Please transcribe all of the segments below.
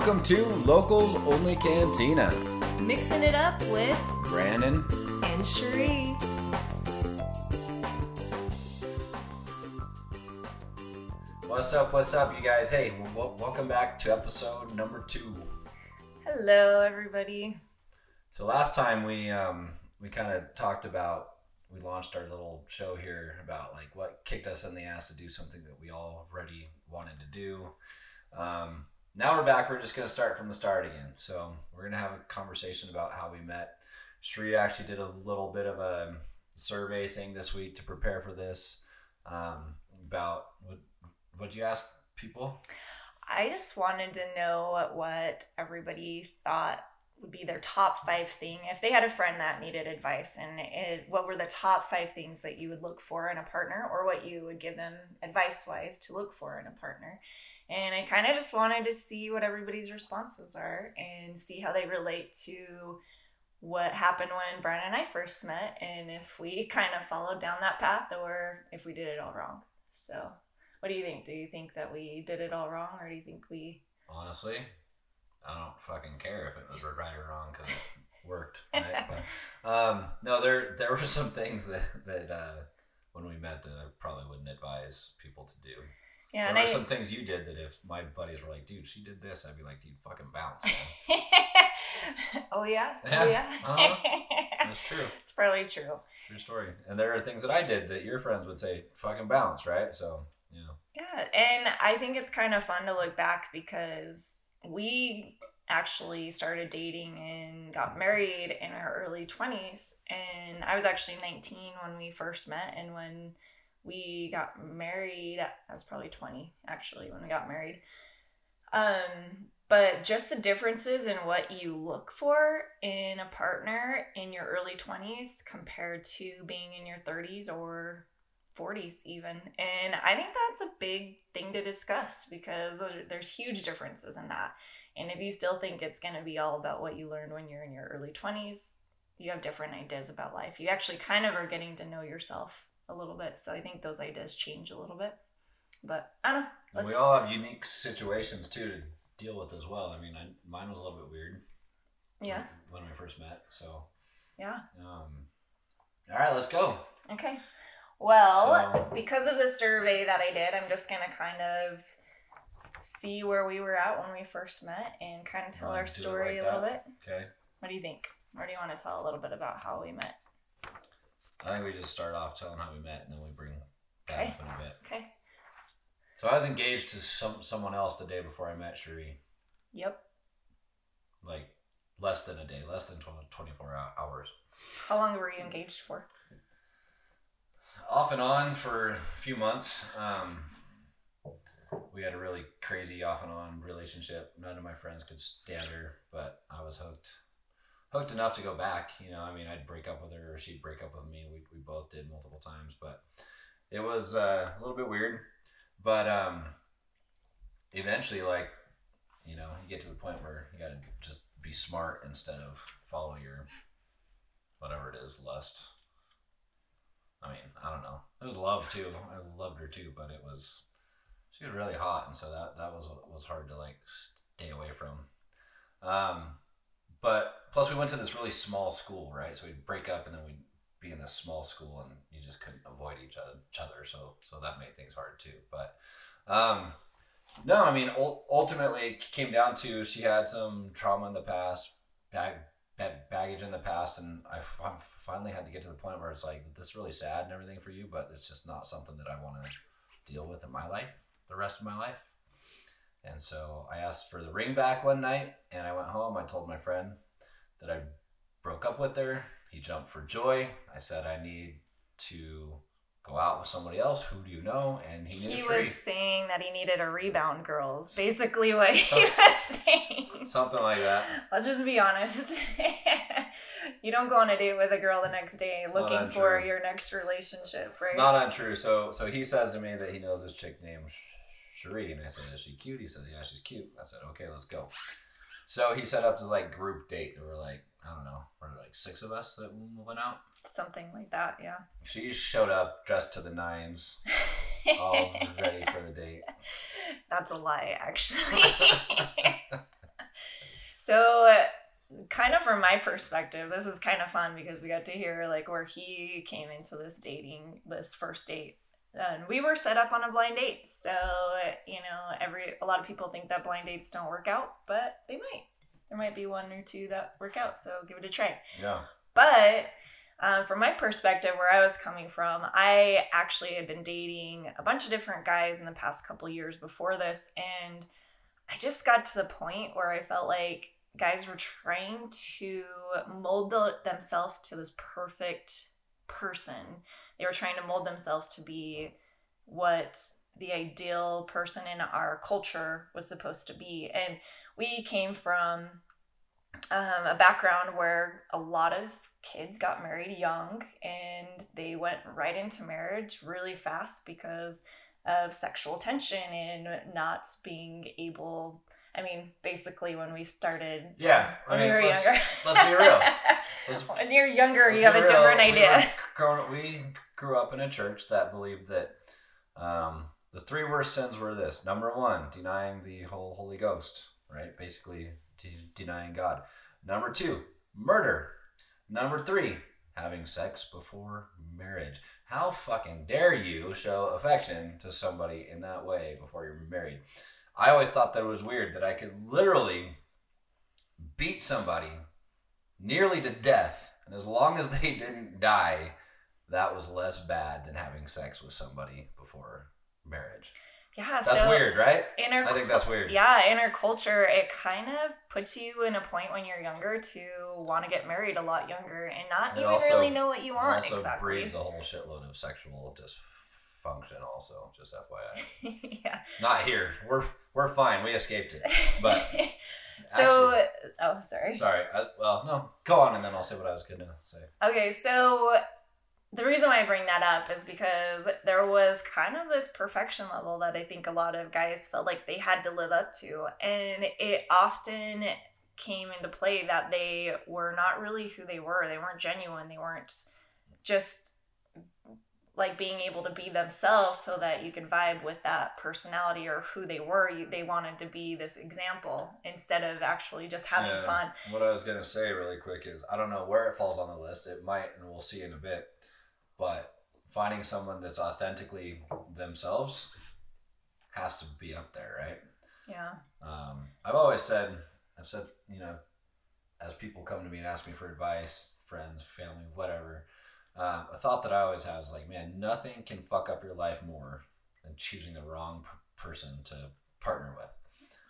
Welcome to Locos Only Cantina. Mixing it up with Brandon. and Cherie. What's up? What's up, you guys? Hey, w- welcome back to episode number two. Hello, everybody. So last time we um, we kind of talked about we launched our little show here about like what kicked us in the ass to do something that we already wanted to do. Um, now we're back. We're just gonna start from the start again. So we're gonna have a conversation about how we met. Cherie actually did a little bit of a survey thing this week to prepare for this um, about what what you ask people. I just wanted to know what everybody thought would be their top five thing if they had a friend that needed advice and it, what were the top five things that you would look for in a partner or what you would give them advice wise to look for in a partner and i kind of just wanted to see what everybody's responses are and see how they relate to what happened when brian and i first met and if we kind of followed down that path or if we did it all wrong so what do you think do you think that we did it all wrong or do you think we Honestly, I don't fucking care if it was right or wrong because it worked. Right? but, um, no, there there were some things that that uh, when we met that I probably wouldn't advise people to do. Yeah and there I, some things you did that if my buddies were like, "Dude, she did this," I'd be like, "Dude, fucking bounce." oh yeah, Yeah, oh yeah. uh-huh. That's true. it's probably true. True story. And there are things that I did that your friends would say, "Fucking bounce," right? So you know, Yeah, and I think it's kind of fun to look back because we actually started dating and got married in our early 20s and I was actually 19 when we first met and when we got married I was probably 20 actually when we got married. Um but just the differences in what you look for in a partner in your early 20s compared to being in your 30s or 40s even. And i think that's a big thing to discuss because there's huge differences in that. And if you still think it's going to be all about what you learned when you're in your early 20s you have different ideas about life. You actually kind of are getting to know yourself a little bit so i think those ideas change a little bit but i don't know and we all have unique situations too to deal with as well. I mean, I, mine was a little bit weird. yeah When we first met, so yeah um, all right, let's go. Okay. Well, So- because of the survey that I did, I'm just going to kind of see where we were at when we first met and kind of tell our story like a little that? bit. Okay. What do you think? Or do you want to tell a little bit about how we met? I think we just start off telling how we met, and then we bring that Okay. up in a bit. Okay. So I was engaged to some someone else the day before I met Cherie, Yep. like less than a day, less than 20, 24 hours. How long were you engaged for? Off and on for a few months. Um, we had a really crazy off and on relationship. None of my friends could stand her, but I was hooked. Hooked enough to go back. You know, I mean, I'd break up with her or she'd break up with me. We, we both did multiple times, but it was uh, a little bit weird. But um, eventually, like, you know, you get to the point where you got to just be smart instead of follow your whatever it is, lust. I mean, I don't know. It was love too. I loved her too, but it was she was really hot, and so that that was was hard to like stay away from. Um, but plus we went to this really small school, right? So we'd break up, and then we'd be in this small school, and you just couldn't avoid each other. So so that made things hard too. But um, no, I mean, ultimately it came down to she had some trauma in the past, bag, baggage in the past, and I finally had to get to the point where it's like this is really sad and everything for you, but it's just not something that I want to deal with in my life the rest of my life. And so I asked for the ring back one night, and I went home. I told my friend that I broke up with her. He jumped for joy. I said I need to go out with somebody else. Who do you know? And he He was saying that he needed a rebound, girls. Basically, what he was saying. something like that. Let's just be honest. you don't go on a date with a girl the next day It's looking for your next relationship, right? It's not untrue. So so he says to me that he knows this chick named Cherie, and I said, "Is she cute?" He says, "Yeah, she's cute." I said, "Okay, let's go." So he set up this like group date. There were like I don't know, were like six of us that went out. Something like that, yeah. She showed up dressed to the nines, all ready for the date. That's a lie, actually. So, kind of from my perspective, this is kind of fun because we got to hear like where he came into this dating, this first date. And we were set up on a blind date. So, you know, every a lot of people think that blind dates don't work out, but they might. There might be one or two that work out, so give it a try. Yeah. But um, from my perspective, where I was coming from, I actually had been dating a bunch of different guys in the past couple years before this, and I just got to the point where I felt like guys were trying to mold the, themselves to this perfect person. They were trying to mold themselves to be what the ideal person in our culture was supposed to be. And we came from um, a background where a lot of kids got married young and they went right into marriage really fast because of sexual tension and not being able I mean, basically, when we started, yeah, when I mean, we were let's, younger. let's be real. Let's- when you're younger, you have a real. different We idea. were we grew up in a church that believed that um, the three worst sins were this: number one, denying the whole Holy Ghost, right? Basically, de- denying God. Number two, murder. Number three, having sex before marriage. How fucking dare you show affection to somebody in that way before you're married? I always thought that it was weird that I could literally beat somebody nearly to death, and as long as they didn't die, that was less bad than having sex with somebody before marriage. Yeah, That's so weird, right? in our I think that's weird. yeah, in our culture, it kind of puts you in a point when you're younger to want to get married a lot younger and not It even also- really know what you It want also exactly. breeds a whole shitload of sexual dysfunction. Also, just FYI. yeah. Not here. We're we're fine. We escaped it. But so, oh, sorry. Sorry. I, well, no. Go on, and then I'll say what I was gonna say. Okay, so the reason why I bring that up is because there was kind of this perfection level that I think a lot of guys felt like they had to live up to. And it often came into play that they were not really who they were. They weren't genuine. They weren't just like being able to be themselves so that you could vibe with that personality or who they were. They wanted to be this example instead of actually just having Yeah. fun. What I was gonna say really quick is I don't know where it falls on the list. It might, and we'll see in a bit. But finding someone that's authentically themselves has to be up there, right? Yeah. Um, I've always said, I've said, you know, as people come to me and ask me for advice, friends, family, whatever, um, a thought that I always have is like, man, nothing can fuck up your life more than choosing the wrong p- person to partner with.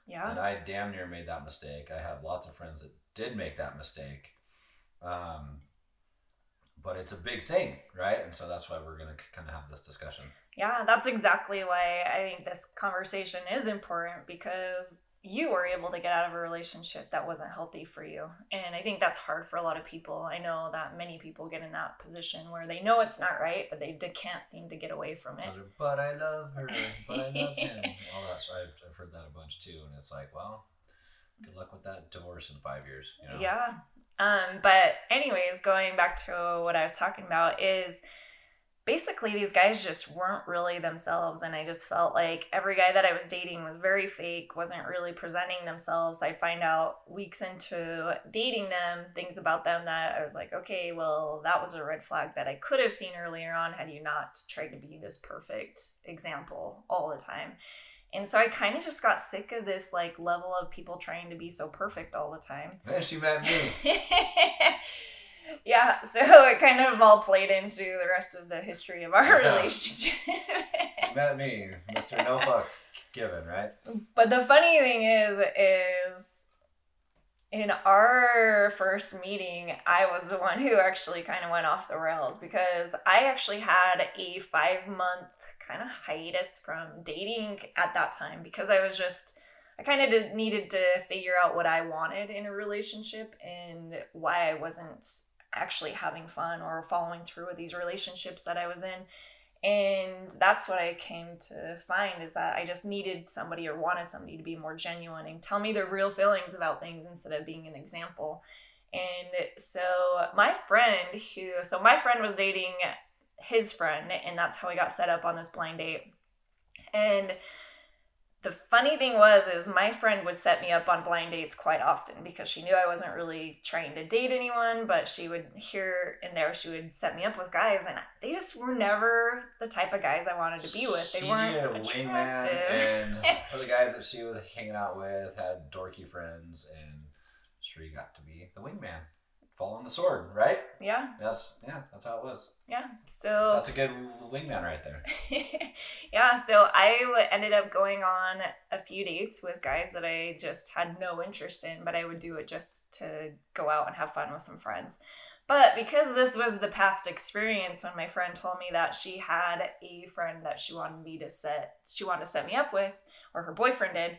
Yeah. And I damn near made that mistake. I have lots of friends that did make that mistake. Um, but it's a big thing, right? And so that's why we're going to kind of have this discussion. Yeah, that's exactly why I think this conversation is important because you were able to get out of a relationship that wasn't healthy for you. And I think that's hard for a lot of people. I know that many people get in that position where they know it's not right, but they can't seem to get away from it. But I love her, but I love him. All that. So I've, I've heard that a bunch too. And it's like, well, good luck with that divorce in five years. You know? Yeah. Um, but anyways, going back to what I was talking about is basically these guys just weren't really themselves and I just felt like every guy that I was dating was very fake, wasn't really presenting themselves. I'd find out weeks into dating them things about them that I was like, okay, well, that was a red flag that I could have seen earlier on had you not tried to be this perfect example all the time. And so I kind of just got sick of this like level of people trying to be so perfect all the time. Man, she met me. yeah, so it kind of all played into the rest of the history of our Yeah. relationship. She met me, Mr. No Fucks Given, right? but the funny thing is, is in our first meeting, I was the one who actually kind of went off the rails because I actually had a five month kind of hiatus from dating at that time because I was just. I kind of needed to figure out what I wanted in a relationship and why I wasn't actually having fun or following through with these relationships that I was in. And that's what I came to find is that I just needed somebody or wanted somebody to be more genuine and tell me their real feelings about things instead of being an example. And so my friend who so my friend was dating his friend and that's how I got set up on this blind date. And the funny thing was is my friend would set me up on blind dates quite often because she knew I wasn't really trying to date anyone, but she would here and there she would set me up with guys and they just were never the type of guys I wanted to be with. They she weren't needed a wingman, attractive. and for the guys that she was hanging out with had dorky friends, and she got to be the wingman, following the sword, right? yeah, That's yeah, that's how it was. yeah. So That's a good wingman right there. yeah, so I w- ended up going on a few dates with guys that I just had no interest in, but I would do it just to go out and have fun with some friends. But because this was the past experience when my friend told me that she had a friend that she wanted me to set she wanted to set me up with or her boyfriend did,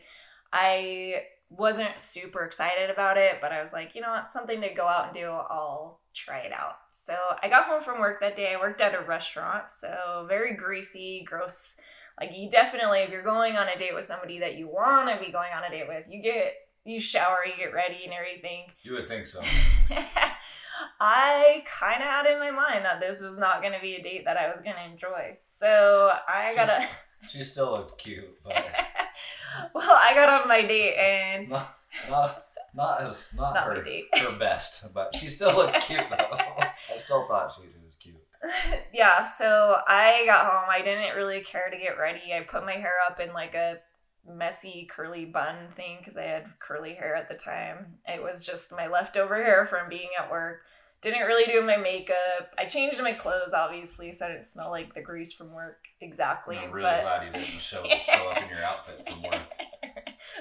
I wasn't super excited about it, but I was like, you know what, something to go out and do. I'll try it out. So I got home from work that day. I worked at a restaurant, so very greasy, gross. Like you definitely, if you're going on a date with somebody that you want to be going on a date with, you get you shower, you get ready and everything. You would think so. I kind of had in my mind that this was not going to be a date that I was going to enjoy. So I got to. She still looked cute, but well, I got on my date and not not not as not, Not her, her best. But she still looked cute though. I still thought she was cute. yeah, so I got home. I didn't really care to get ready. I put my hair up in like a messy curly bun thing because I had curly hair at the time. It was just my leftover hair from being at work. Didn't really do my makeup. I changed my clothes obviously so I didn't smell like the grease from work exactly. I'm really but glad you didn't show, show up in your outfit from work.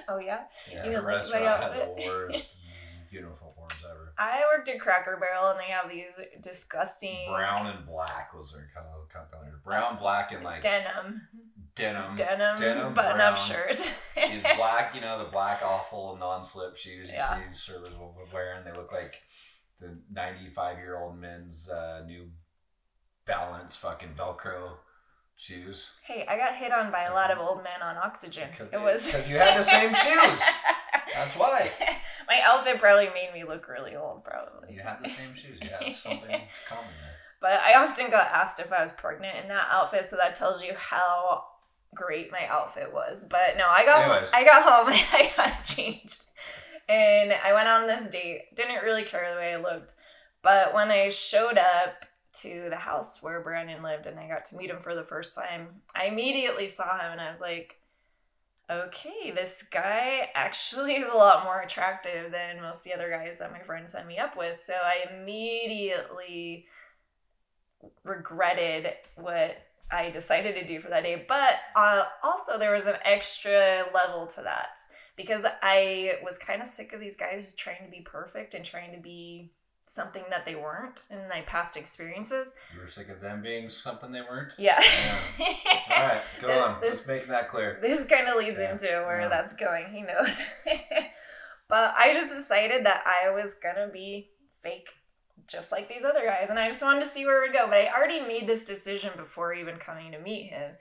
oh yeah. Yeah, You didn't like my restaurant had the worst uniforms ever. I worked at Cracker Barrel and they have these disgusting Brown and black was their color. color. Brown, black, and like denim denim. denim, denim, button up shirt. These black, you know, the black awful non-slip shoes you Yeah. see servers wearing. They look like the 95-year-old men's uh, new Balance fucking Velcro shoes. hey, I got hit on by a lot of old men on oxygen. Because It was because you had the same shoes. That's why. My outfit probably made me look really old, probably. You had the same shoes. Yeah, something common there. But I often got asked if I was pregnant in that outfit, so that tells you how great my outfit was. But no, I got Anyways. I got home and I got changed. And I went on this date. Didn't really care the way I looked. But when I showed up to the house where Brandon lived and I got to meet him for the first time, I immediately saw him and I was like, okay, this guy actually is a lot more attractive than most of the other guys that my friend set me up with. So I immediately regretted what I decided to do for that day. But uh, also, there was an extra level to that because I was kind of sick of these guys trying to be perfect and trying to be something that they weren't in my past experiences. You were sick of them being something they weren't? Yeah. All right, go Th- on. this- Just making that clear. this kind of leads Yeah, into where yeah. that's going. He knows. but I just decided that I was gonna be fake, just like these other guys, and I just wanted to see where it would go. But I already made this decision before even coming to meet him.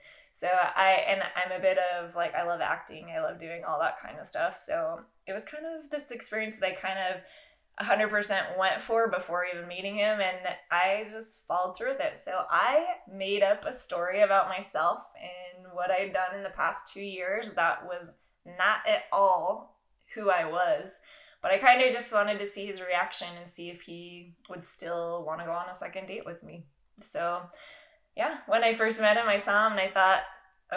So I and I'm a bit of like I love acting. I love doing all that kind of stuff. So it was kind of this experience that I kind of 100% went for before even meeting him and I just followed through with it. So I made up a story about myself and what I'd done in the past 2 years that was not at all who I was. But I kind of just wanted to see his reaction and see if he would still want to go on a second date with me. So, yeah, when I first met him, I saw him and I thought,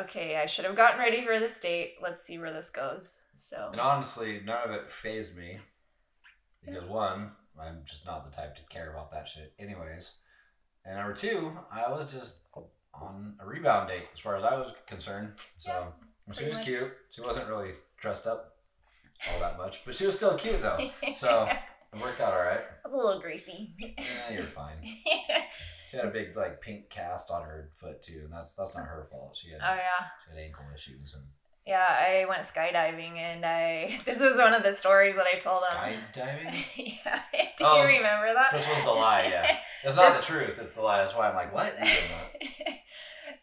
okay, I should have gotten ready for this date. Let's see where this goes. So, And honestly, none of it phased me. Because one, I'm just not the type to care about that shit anyways. And number two, I was just on a rebound date as far as I was concerned. So Yeah, she was much. cute. She wasn't really dressed up all that much, but she was still cute though. So it worked out all right. I was a little greasy. Yeah, you're fine. She had a big like pink cast on her foot too, and that's that's not her fault. She had, Oh yeah. she had ankle issues and Yeah, I went skydiving and I this was one of the stories that I told him. skydiving. yeah. Do Oh, you remember that? this was the lie, yeah. It's not This- the truth. It's the lie. That's why I'm like, what? You did not.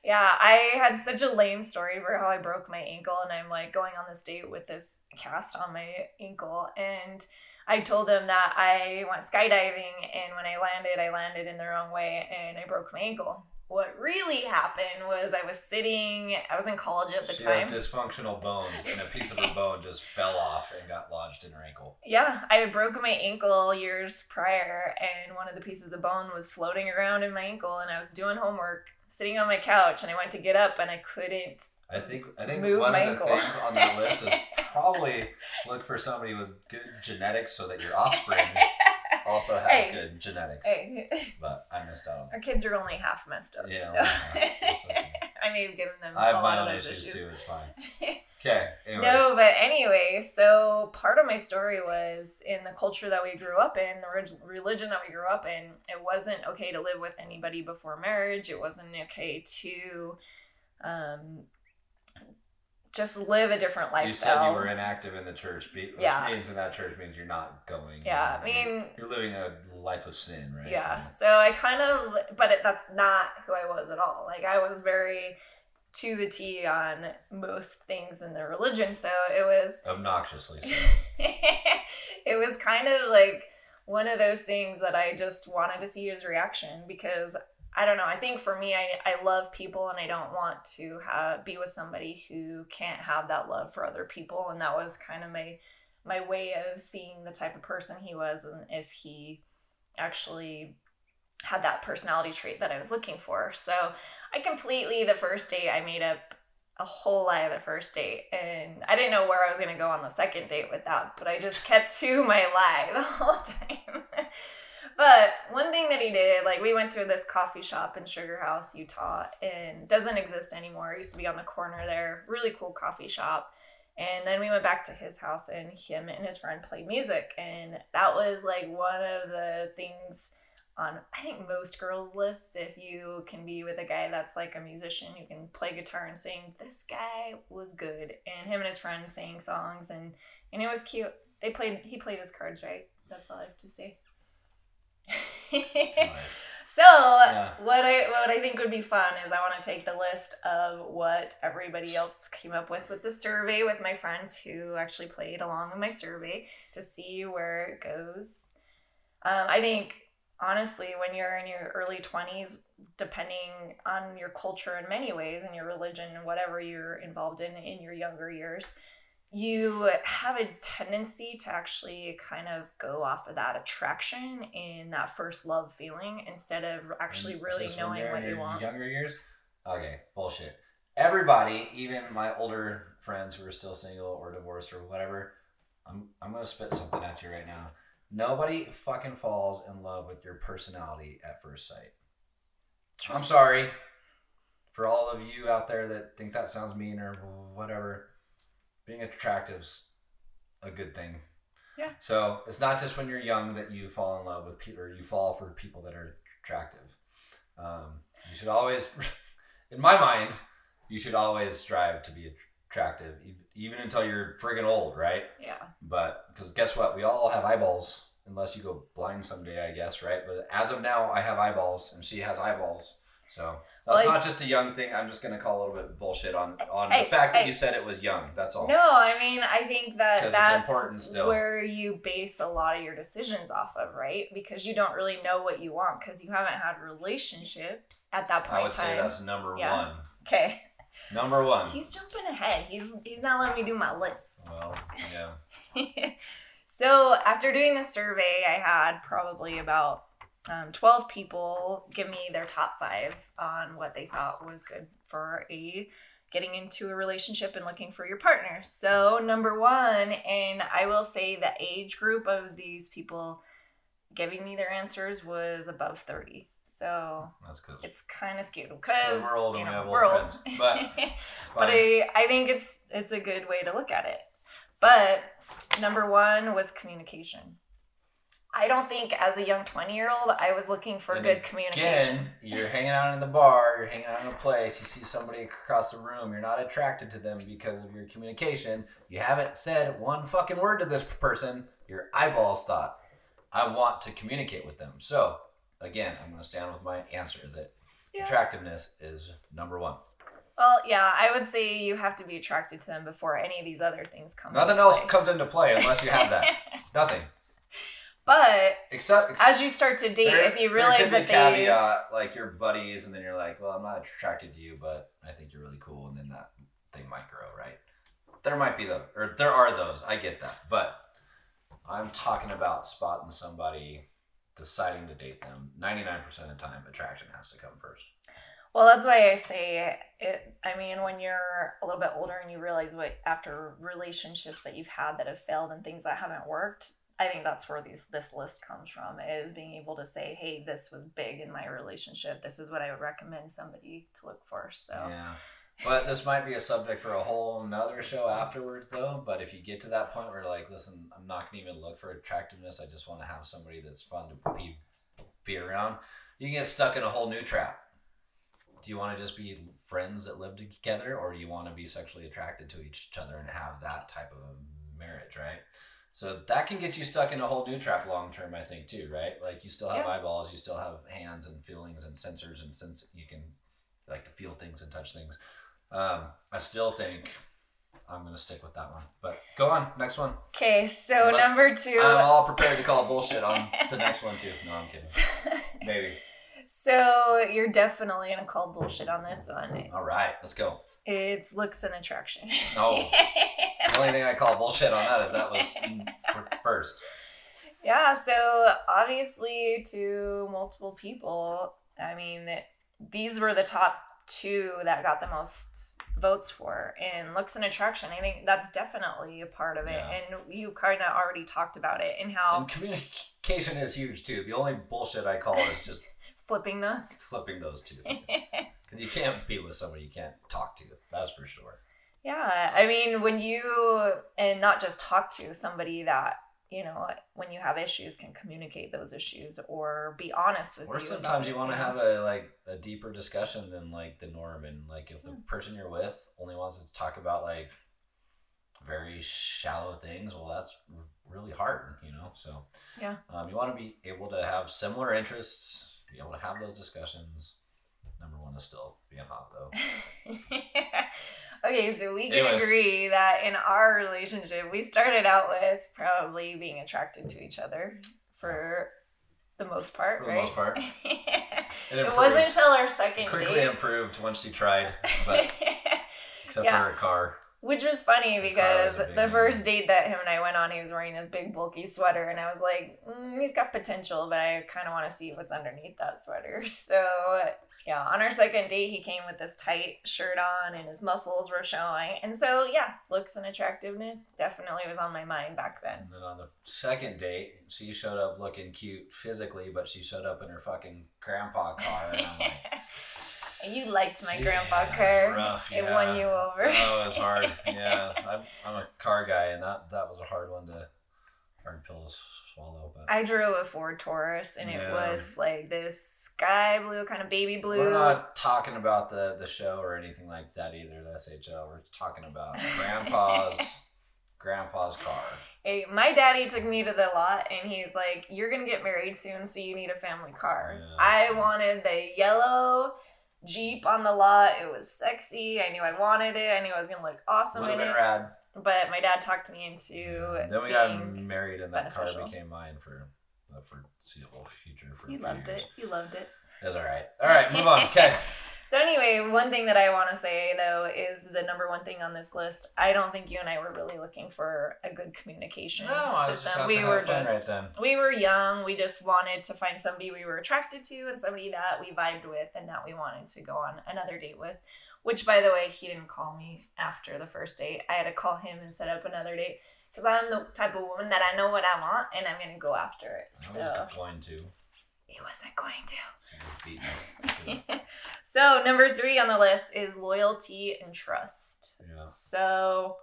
yeah, I had such a lame story for how I broke my ankle, and I'm like going on this date with this cast on my ankle, and I told them that I went skydiving, and when I landed, I landed in the wrong way, and I broke my ankle. what really happened was I was sitting, I was in college at the she time. had dysfunctional bones, and a piece of her bone just fell off and got lodged in her ankle. Yeah, I had broken my ankle years prior, and one of the pieces of bone was floating around in my ankle, and I was doing homework, sitting on my couch, and I went to get up, and I couldn't. I think I think Move one my of the ankle. things on that list is probably look for somebody with good genetics so that your offspring also has Hey. good genetics. Hey, But I missed out on that. our kids are only half messed up, Yeah, so. Okay. I may have given them I have a lot of those issues, issues. too. It's fine. Okay. Anyways. No, but anyway, so part of my story was in the culture that we grew up in, the religion that we grew up in, it wasn't okay to live with anybody before marriage. It wasn't okay to um, just live a different lifestyle. You said you were inactive in the church, which Yeah. means in that church means you're not going. Yeah, I mean- you're living a life of sin, right? Yeah. So I kind of, but it, that's not who I was at all. Like I was very to the T on most things in the religion. So it was Obnoxiously so. it was kind of like one of those things that I just wanted to see his reaction because I don't know. I think for me, I, I love people and I don't want to have, be with somebody who can't have that love for other people. And that was kind of my my way of seeing the type of person he was and if he actually had that personality trait that I was looking for. So I completely the first date I made up a whole lie the first date and I didn't know where I was going to go on the second date with that, but I just kept to my lie the whole time. But one thing that he did, like we went to this coffee shop in Sugar House, Utah, and doesn't exist anymore. It used to be on the corner there. Really cool coffee shop. And then we went back to his house and him and his friend played music and that was like one of the things on I think most girls' lists if you can be with a guy that's like a musician who can play guitar and sing. This guy was good, and him and his friend sang songs, and and it was cute. They played. He played his cards right. That's all I have to say. So Yeah. what I what I think would be fun is I want to take the list of what everybody else came up with with the survey with my friends who actually played along with my survey to see where it goes. Um, I think honestly, when you're in your early 20s, depending on your culture in many ways and your religion and whatever you're involved in in your younger years, you have a tendency to actually kind of go off of that attraction and that first love feeling instead of actually And really knowing what you want. Younger years. Okay, bullshit. Everybody, even my older friends who are still single or divorced or whatever, I'm I'm gonna spit something at you right now. Nobody fucking falls in love with your personality at first sight. I'm sorry for all of you out there that think that sounds mean or whatever. Being attractive's a good thing. Yeah. So it's not just when you're young that you fall in love with people or you fall for people that are attractive. Um, you should always, in my mind, you should always strive to be attractive, even until you're friggin' old, right? Yeah. But because guess what? We all have eyeballs, unless you go blind someday, I guess, right? But as of now, I have eyeballs, and she has eyeballs. So that's Well, I- not just a young thing. I'm just gonna call a little bit bullshit on on Hey, the fact that you said it was young. That's all. No, I mean, I think that that's important still. where you base a lot of your decisions off of, right? Because you don't really know what you want because you haven't had relationships at that point I would in time. say that's number Yeah. one. okay. Number one. He's jumping ahead. He's he's not letting me do my list. well, yeah. so after doing the survey, I had probably about um, 12 people give me their top five on what they thought was good for a getting into a relationship and looking for your partner. So number one, and I will say the age group of these people giving me their answers was above 30. So That's because it's kind of skewed because We're old you we know have old we're old. friends, but but I, I think it's it's a good way to look at it. But number one was communication. I don't think as a young 20 year old I was looking for And good communication. Again, you're hanging out in the bar, you're hanging out in a place, you see somebody across the room, you're not attracted to them because of your communication. You haven't said one fucking word to this person. Your eyeballs thought, I want to communicate with them. So, again, I'm going to stand with my answer that Yeah. attractiveness is number one. Well, yeah, I would say you have to be attracted to them before any of these other things come. Nothing else comes into play unless you have that. Nothing. But Except, ex- as you start to date, there- if you realize that they caveat, like you're buddies, and then you're like, well, I'm not attracted to you, but I think you're really cool, and then that thing might grow, right? There might be the, or there are those. I get that, but I'm talking about spotting somebody, deciding to date them. Ninety nine percent of the time, attraction has to come first. Well, that's why I say it. I mean, when you're a little bit older and you realize what after relationships that you've had that have failed and things that haven't worked, I think that's where these this list comes from is being able to say, "Hey, this was big in my relationship. This is what I would recommend somebody to look for." So, Yeah. But this might be a subject for a whole another show afterwards, though. But if you get to that point where, like, listen, I'm not going to even look for attractiveness. I just want to have somebody that's fun to be, be around. You can get stuck in a whole new trap. Do you want to just be friends that live together, or do you want to be sexually attracted to each other and have that type of a marriage, right? So that can get you stuck in a whole new trap long term, I think, too, right? Like you still have Yeah. eyeballs, you still have hands and feelings and sensors and sense you can like to feel things and touch things. Um, I still think I'm gonna stick with that one. But go on, next one. okay, so Let- number two. I'm all prepared to call bullshit on the next one too. No, I'm kidding. Maybe. so you're definitely gonna call bullshit on this one. All right, let's go. It's looks and attraction. No. Oh. The only thing I call bullshit on that is that was first. Yeah, so obviously to multiple people, I mean, these were the top two that got the most votes for and looks and attraction. I think that's definitely a part of it. Yeah. And you kind of already talked about it and how And communication is huge too. The only bullshit I call is just flipping those. flipping those two things. Because you can't be with somebody you can't talk to. That's for sure. yeah, I mean, when you, and not just talk to somebody that, you know, when you have issues can communicate those issues or be honest with Or you. about sometimes you want to have a like a deeper discussion than like the norm, and like if the person you're with only wants to talk about like very shallow things, well, that's really hard, you know. So Yeah. um, you want to be able to have similar interests, be able to have those discussions. Number one is still being hot though. okay, so we can Anyways. agree that in our relationship, we started out with probably being attracted to each other for the most part, right? For the right? most part. it improved. wasn't until our second Quickly date. improved once she tried, but except Yeah. for a car. Which was funny because the first date that him and I went on, he was wearing this big bulky sweater, and I was like, mm, he's got potential, but I kind of want to see what's underneath that sweater. So yeah, on our second date, he came with this tight shirt on, and his muscles were showing, and so yeah, looks and attractiveness definitely was on my mind back then. And then on the second date, she showed up looking cute physically, but she showed up in her fucking grandpa car, and I'm like. You liked my "Yeah, grandpa car. rough, It won you over. Oh, it was hard. Yeah, I'm, I'm a car guy, and that that was a hard one to hard pill to swallow. But I drove a Ford Taurus, and it was like this sky blue, kind of baby blue. we're not talking about the the show or anything like that either. The SHO. We're talking about grandpa's grandpa's car. Hey, my daddy took me to the lot and he's like, You're gonna get married soon, so you need a family car. Yeah. I wanted the yellow Jeep on the lot. It was sexy. I knew I wanted it. I knew I was gonna look awesome Would have in it. rad. But my dad talked me into mm, Then we got married, and that beneficial. car became mine for the foreseeable future. For You loved years. it. You loved it. That's all right. All right, move on. Okay. So anyway, one thing that I want to say though is the number one thing on this list. I don't think you and I were really looking for a good communication No, I was just system. We were just right we were young. We just wanted to find somebody we were attracted to and somebody that we vibed with and that we wanted to go on another date with. Which, by the way, he didn't call me after the first date. I had to call him and set up another date because I'm the type of woman that I know what I want and I'm gonna go after it. I was So going to. He wasn't going to. So you beat me. so number three on the list is loyalty and trust. Yeah. So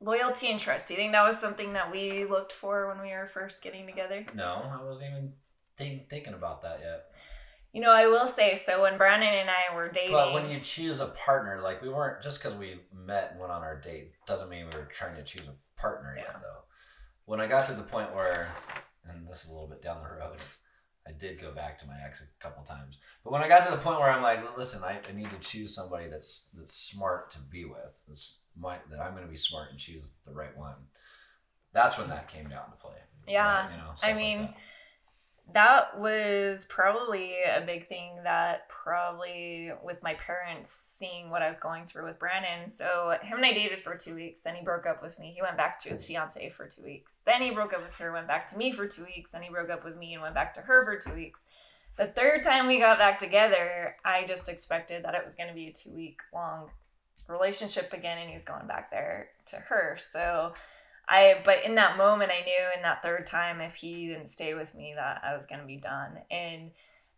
loyalty and trust. Do you think that was something that we looked for when we were first getting together? No, I wasn't even think, thinking about that yet. You know, I will say so. When Brandon and I were dating, But when you choose a partner, like we weren't just because we met and went on our date doesn't mean we were trying to choose a partner yet, though. When I got to the point where, and this is a little bit down the road, I did go back to my ex a couple times. But when I got to the point where I'm like, listen, I, I need to choose somebody that's that's smart to be with. That's my, that I'm going to be smart and choose the right one. That's when that came down to play. Yeah. you know, I stuff like mean, that. was probably a big thing that probably with my parents seeing what I was going through with Brandon. So him and I dated for two weeks, then he broke up with me. He went back to his fiance for two weeks. Then he broke up with her, went back to me for two weeks. Then he broke up with me and went back to her for two weeks. The third time we got back together, I just expected that it was going to be a two week long relationship again, and he's going back there to her. So I, but in that moment, I knew in that third time, if he didn't stay with me, that I was going to be done. And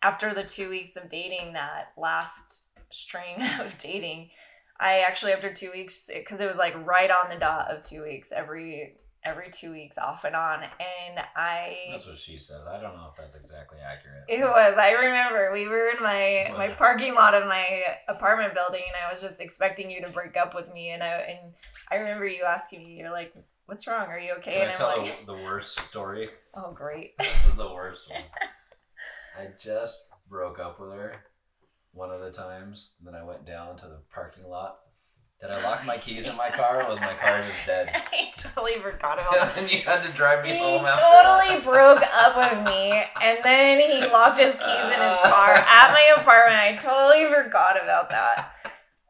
after the two weeks of dating, that last string of dating, I actually, after two weeks, because it was like right on the dot of two weeks, every every two weeks off and on and i That's what she says. I don't know if that's exactly accurate. it was i remember we were in my my parking lot of my apartment building and i was just expecting you to break up with me and i and i remember you asking me you're like what's wrong are you okay Can and I i'm tell like the, the worst story? oh great This is the worst one. I just broke up with her one of the times, and then I went down to the parking lot. Did I lock my keys in my car, or was my car just dead? i totally forgot about that then you had to drive me he home He totally broke up with me and then he locked his keys in his car at my apartment i totally forgot about that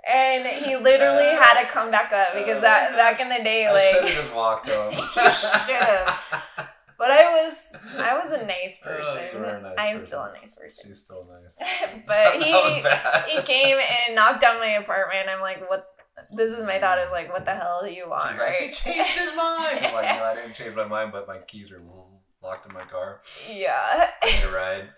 and he literally uh, had to come back up because that uh, back in the day I should have just walked home. You should've. but i was i was a nice Oh, you person were a nice i'm person. still a nice person She's still nice. but he he came and knocked on my apartment i'm like what this is my thought is like what the hell do you want She's like, he changed his mind. I'm like, no, I didn't change my mind, but my keys are locked in my car. yeah I need a ride.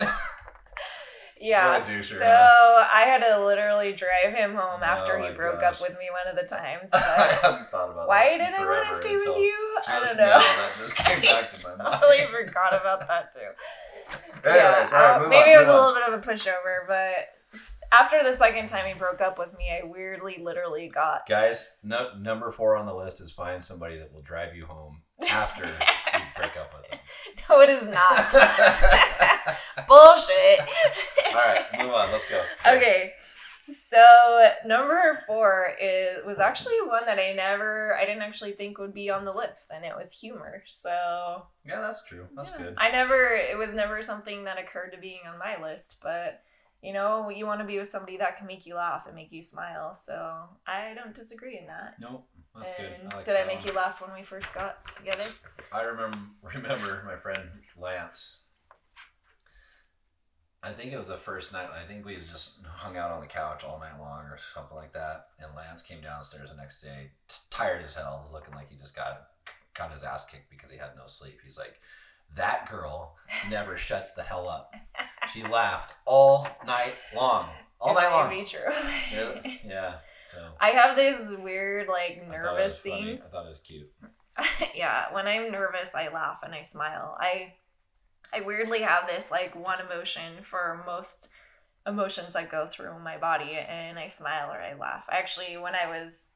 Yeah, doucher, so huh? I had to literally drive him home after Oh he broke gosh. up with me one of the times. I hadn't thought about why did I want to stay with you? I don't know. now, that just came back to my I mind. totally forgot about that too. Anyways, yeah, right, uh, maybe on, it was a little bit of a pushover, but after the second time he broke up with me, I weirdly, literally got Guys, no, number four on the list is find somebody that will drive you home after you break up with them. no, it is not bullshit. All right, move on. Let's go. Okay. So number four is was actually one that I never I didn't actually think would be on the list and it was humor. So Yeah, that's true. That's yeah. good. I never it was never something that occurred to being on my list, but you know, you want to be with somebody that can make you laugh and make you smile. So I don't disagree in that. Nope, that's and good. I like did I make one. you laugh when we first got together? I remember remember my friend Lance. I think it was the first night. I think we just hung out on the couch all night long or something like that. And Lance came downstairs the next day, t- tired as hell, looking like he just got got his ass kicked because he had no sleep. He's like, "That girl never shuts the hell up. She laughed all night long, all It night long." Be true. Yeah, yeah. So I have this weird like I nervous funny. thing. I thought it was cute. yeah, when I'm nervous, I laugh and I smile. I I weirdly have this like one emotion for most emotions that go through my body and I smile or I laugh. Actually, when I was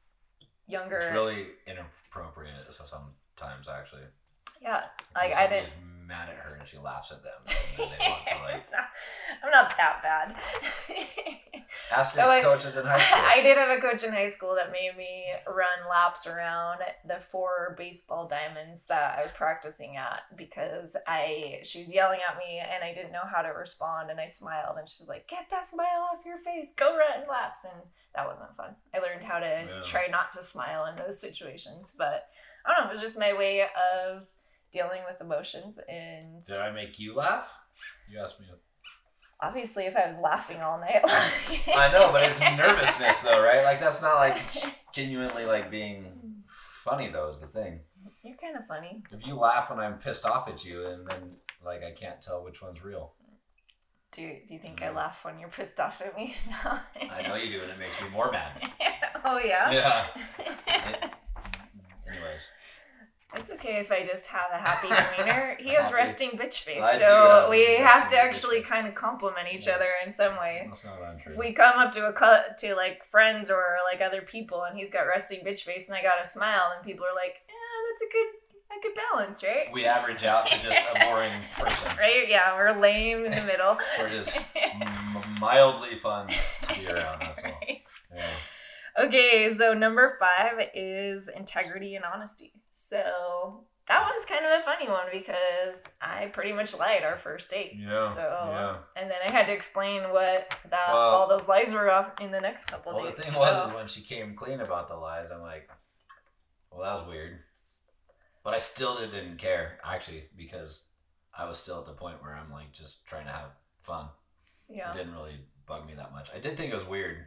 younger, It's really inappropriate. So sometimes actually. yeah, like I didn't mad at her and she laughs at them. And they want to like I'm not that bad. ask your Oh, I- coaches in high school. I did have a coach in high school that made me run laps around the four baseball diamonds that I was practicing at because I she was yelling at me and I didn't know how to respond and I smiled and she's like, "Get that smile off your face. Go run laps." And that wasn't fun. I learned how to Yeah. try not to smile in those situations, but I don't know, it was just my way of dealing with emotions and Did I make you laugh? You asked me. obviously if I was laughing all night long. I know, but it's nervousness though, right? Like that's not like genuinely like being funny though. Is the thing. You're kind of funny. If you laugh when I'm pissed off at you, and then like I can't tell which one's real. Do you, do you think I Mm. laugh when you're pissed off at me? I know you do, and it makes me more mad. oh yeah. Yeah. Anyways, it's okay if I just have a happy demeanor. He has Happy. resting bitch face, I so um, we have to actually face. kind of compliment each Yes. other in some way. that's not untrue. If we come up to a cut to like friends or like other people, and he's got resting bitch face, and I got a smile, and people are like, "Yeah, that's a good a good balance, right?" we average out to just a boring person. Right? Yeah, we're lame in the middle. We're just m- mildly fun to be around. That's all. Yeah. Okay, so number five is integrity and honesty. So that one's kind of a funny one because I pretty much lied our first date. Yeah. So, yeah. and then I had to explain what that Well- all those lies were off in the next couple Well, the thing so. was, is when she came clean about the lies, I'm like, well, that was weird. But I still didn't care, actually, because I was still at the point where I'm like just trying to have fun. yeah. It didn't really bug me that much. I did think it was weird.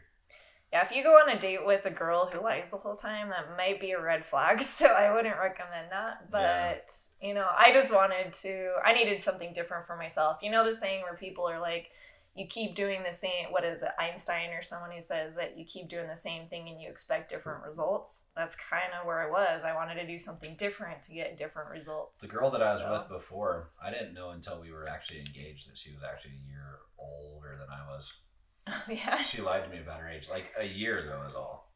Yeah, if you go on a date with a girl who lies the whole time, that might be a red flag. So I wouldn't recommend that. But, you know, I just wanted to, I needed something different for myself. You know, the saying where people are like, you keep doing the same, what is it, Einstein or someone who says that you keep doing the same thing and you expect different results? That's kind of where I was. I wanted to do something different to get different results. The girl that I was So- with before, I didn't know until we were actually engaged that she was actually a year older than I was. yeah, She lied to me about her age. Like a year, though, is all.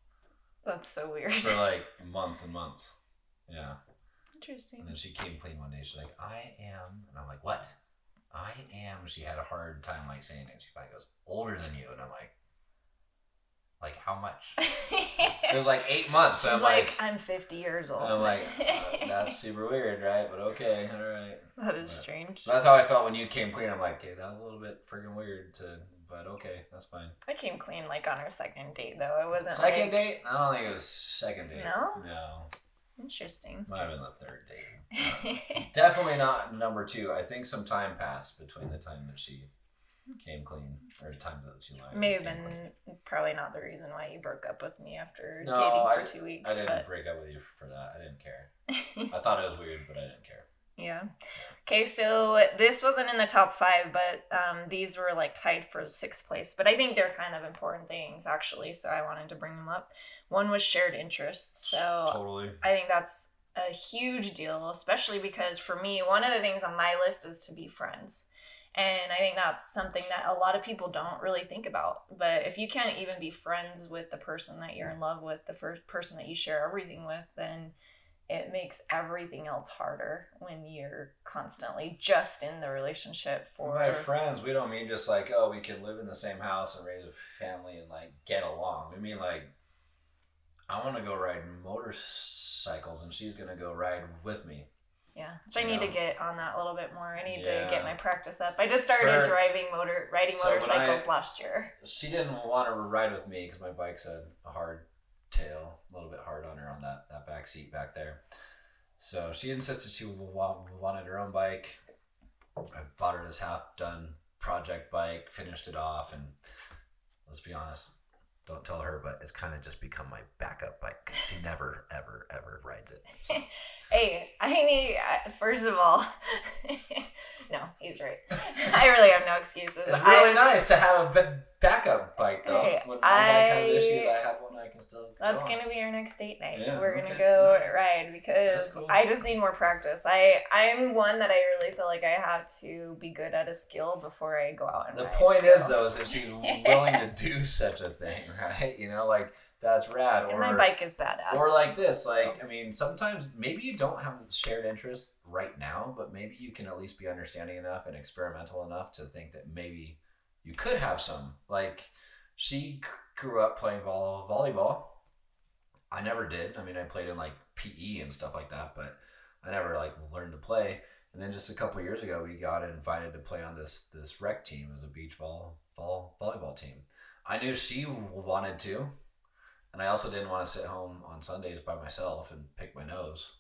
that's so weird. For like months and months. Yeah. Interesting. And then she came clean one day. She's like, I am. And I'm like, what? I am. She had a hard time like saying it. She finally goes, older than you. And I'm like, like how much? It was like eight months. She's I'm like, like, I'm 50 years old. I'm like, uh, that's super weird, right? But okay, all right. that is but- strange. That's how I felt when you came clean. I'm like, okay, that was a little bit freaking weird to, but okay, that's fine. I came clean like on our second date though. It wasn't Second like, date? I don't think it was second date. No? No. Interesting. Might have been the third date. Definitely not number two. I think some time passed between the time that she came clean or the time that she lied. May have been clean. probably not the reason why you broke up with me after No, dating for I- two weeks. I didn't but break up with you for that. I didn't care. I thought it was weird, but I didn't care. Yeah. Okay, so this wasn't in the top five, but um, these were like tied for sixth place. But I think they're kind of important things actually, so I wanted to bring them up. One was shared interests. So Totally. I think that's a huge deal, especially because for me, one of the things on my list is to be friends. And I think that's something that a lot of people don't really think about. But if you can't even be friends with the person that you're in love with, the first person that you share everything with, then it makes everything else harder when you're constantly just in the relationship for my friends, we don't mean just like, oh, we can live in the same house and raise a family and like get along. We mean like, I want to go ride motorcycles and she's gonna go ride with me. Yeah, which I need to get on that a little bit more. I need Yeah. to get my practice up. I just started For- driving motor, riding So motorcycles I- last year. She didn't want to ride with me because my bike's a hard tail, a little bit hard on her on that, that back seat back there. So she insisted she wanted her own bike. I bought her this half done project bike, finished it off, and let's be honest, don't tell her, but it's kind of just become my backup bike she never, ever, ever rides it. Hey, I need first of all, no, he's right. I really have no excuses. It's really I- nice to have a backup bike, though. Hey, when my bike has I- issues, I have one I can still. That's on. gonna be our next date night. Yeah, We're gonna go Alright. ride because cool. I just need more practice. I I'm one that I really feel like I have to be good at a skill before I go out and ride. The ride, point is, though, is that she's willing to do such a thing, right? You know, like that's rad. And Or my bike is badass. or like this, like I mean, sometimes maybe you don't have shared interest right now, but maybe you can at least be understanding enough and experimental enough to think that maybe you could have some. Like she grew up playing vol- volleyball. I never did. I mean, I played in like PE and stuff like that, but I never like learned to play. And then just a couple years ago, we got invited to play on this this rec team. Was a beach vol, vol volleyball team. I knew she wanted to, and I also didn't want to sit home on Sundays by myself and pick my nose.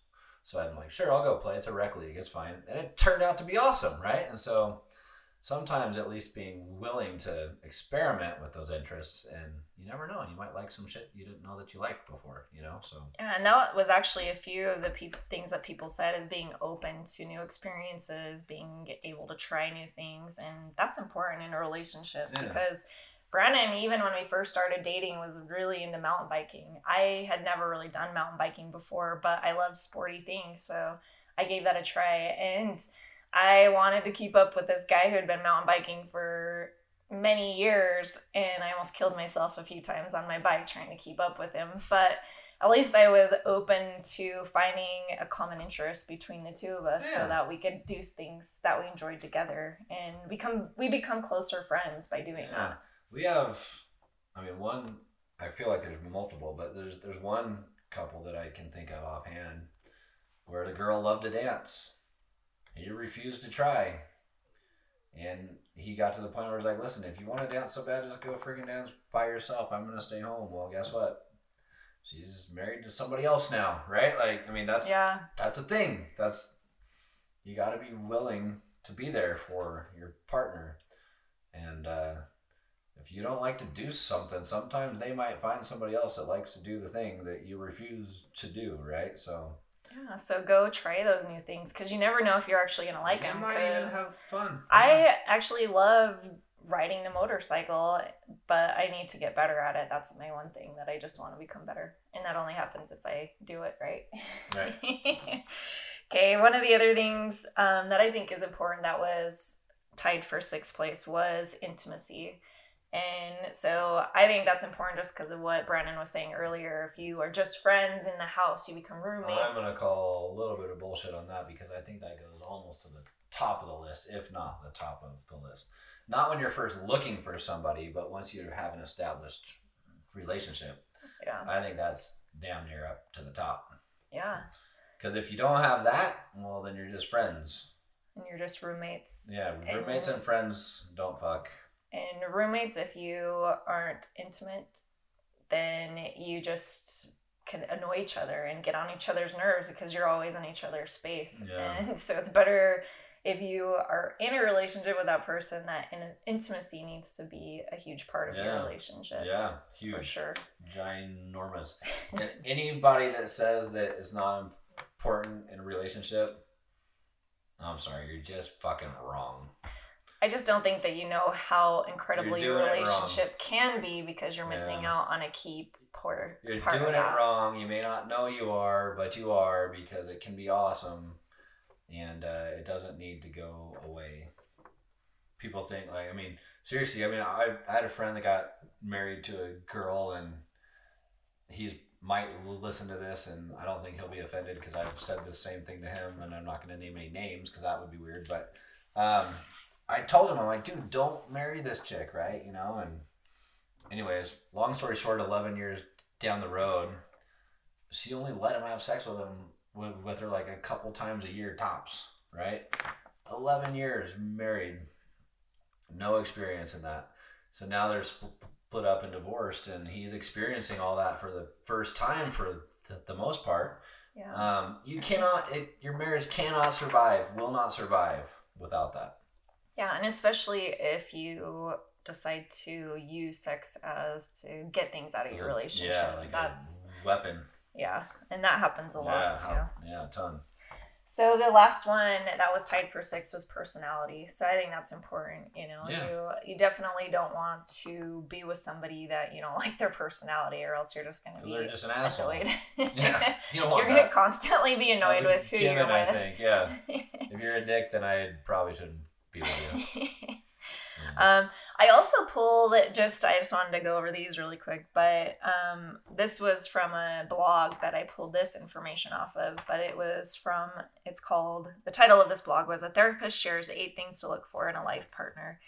So I'm like, sure, I'll go play. It's a rec league. It's fine. And it turned out to be awesome, right? And so sometimes at least being willing to experiment with those interests and you never know you might like some shit you didn't know that you liked before you know so Yeah, and that was actually a few of the peop things that people said is being open to new experiences, being able to try new things, and that's important in a relationship Yeah. because Brennan, even when we first started dating, was really into mountain biking. I had never really done mountain biking before, but I loved sporty things, so I gave that a try, and I wanted to keep up with this guy who had been mountain biking for many years and I almost killed myself a few times on my bike trying to keep up with him. But at least I was open to finding a common interest between the two of us Yeah. so that we could do things that we enjoyed together and become we become closer friends by doing Yeah. that. we have i mean one i feel like there's multiple but there's there's one couple that i can think of offhand where the girl loved to dance. He refused to try. And he got to the point where he's like, listen, if you want to dance so bad, just go freaking dance by yourself. I'm going to stay home. Well, guess what? She's married to somebody else now, right? Like, I mean, that's Yeah. that's a thing. That's you got to be willing to be there for your partner, and uh, if you don't like to do something, sometimes they might find somebody else that likes to do the thing that you refuse to do. Right? So Yeah. So go try those new things because you never know if you're actually gonna like you them. might even have fun. I actually love riding the motorcycle, but I need to get better at it. That's my one thing that I just want to become better, and that only happens if I do it right. Right. okay. One of the other things um, that I think is important that was tied for sixth place was intimacy. And so I think that's important just because of what Brandon was saying earlier. If you are just friends in the house, you become roommates. I'm gonna call a little bit of bullshit on that because I think that goes almost to the top of the list, if not the top of the list. Not when you're first looking for somebody, but once you have an established relationship. Yeah. I think that's damn near up to the top. Yeah. Because if you don't have that, well, then you're just friends. And you're just roommates. Yeah, And- roommates and friends don't fuck. And roommates, if you aren't intimate, then you just can annoy each other and get on each other's nerves because you're always in each other's space. Yeah. And so it's better if you are in a relationship with that person that in intimacy needs to be a huge part of your relationship. Yeah, huge. For sure. ginormous. anybody that says that it's not important in a relationship, I'm sorry, you're just fucking wrong. I just don't think that you know how incredible your doing it wrong. relationship can be because you're missing Yeah. out on a key part. You're part doing it wrong. You may not know you are, but you are because it can be awesome, and uh, it doesn't need to go away. People think like, I mean, seriously. I mean, I, I had a friend that got married to a girl, and he's might listen to this, and I don't think he'll be offended because I've said the same thing to him, and I'm not going to name any names because that would be weird. But um, I told him, I'm like, dude, don't marry this chick, right? You know, and anyways, long story short, 11 years down the road, she only let him have sex with him with, with her like a couple times a year tops, right? 11 years married, no experience in that. So now they're sp- split up and divorced, and he's experiencing all that for the first time for the, the most part. Yeah. Um, you cannot, it, your marriage cannot survive, will not survive without that. Yeah, and especially if you decide to use sex as to get things out of your relationship. Yeah, like That's a weapon. yeah, and that happens a yeah, lot too. yeah, a ton. So the last one that was tied for six was personality. So I think that's important. You know, Yeah. you you definitely don't want to be with somebody that you don't like their personality, or else you're just going to be they're just an asshole. annoyed. Yeah, you don't want you're going to constantly be annoyed with who you're with. I think, yeah. If you're a dick, then I probably shouldn't be with you. Yeah. Um, I also pulled just I just wanted to go over these really quick, but um, this was from a blog that I pulled this information off of. But it was from it's called the title of this blog was a therapist shares eight things to look for in a life partner.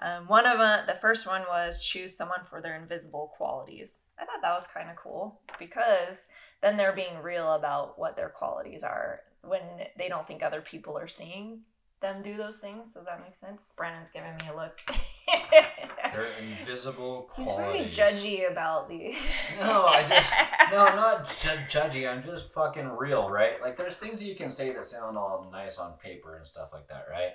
Um, one of uh, the first one was choose someone for their invisible qualities. I thought that was kind of cool because then they're being real about what their qualities are when they don't think other people are seeing them do those things. Does that make sense? Brandon's giving me a look. They're invisible He's very judgy about these. No, I just- No, I'm not ju- judgy. I'm just fucking real, right? Like, there's things you can say that sound all nice on paper and stuff like that, right?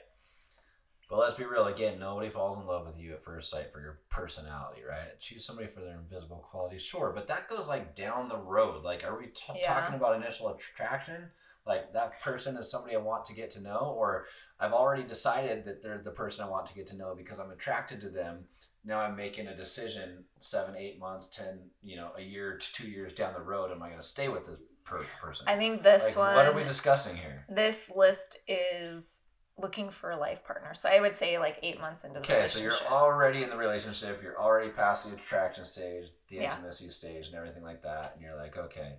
But let's be real. Again, nobody falls in love with you at first sight for your personality, right? Choose somebody for their invisible qualities, sure, but that goes like down the road. Like, are we t- Yeah. talking about initial attraction? Like that person is somebody I want to get to know, or I've already decided that they're the person I want to get to know because I'm attracted to them. Now I'm making a decision seven, eight months, ten, you know, a year to two years down the road. Am I going to stay with this per- person? I think this like, one. what are we discussing here? this list is looking for a life partner. So I would say like eight months into the Okay, so you're already in the relationship. You're already past the attraction stage, the Yeah. intimacy stage, and everything like that. And you're like, okay,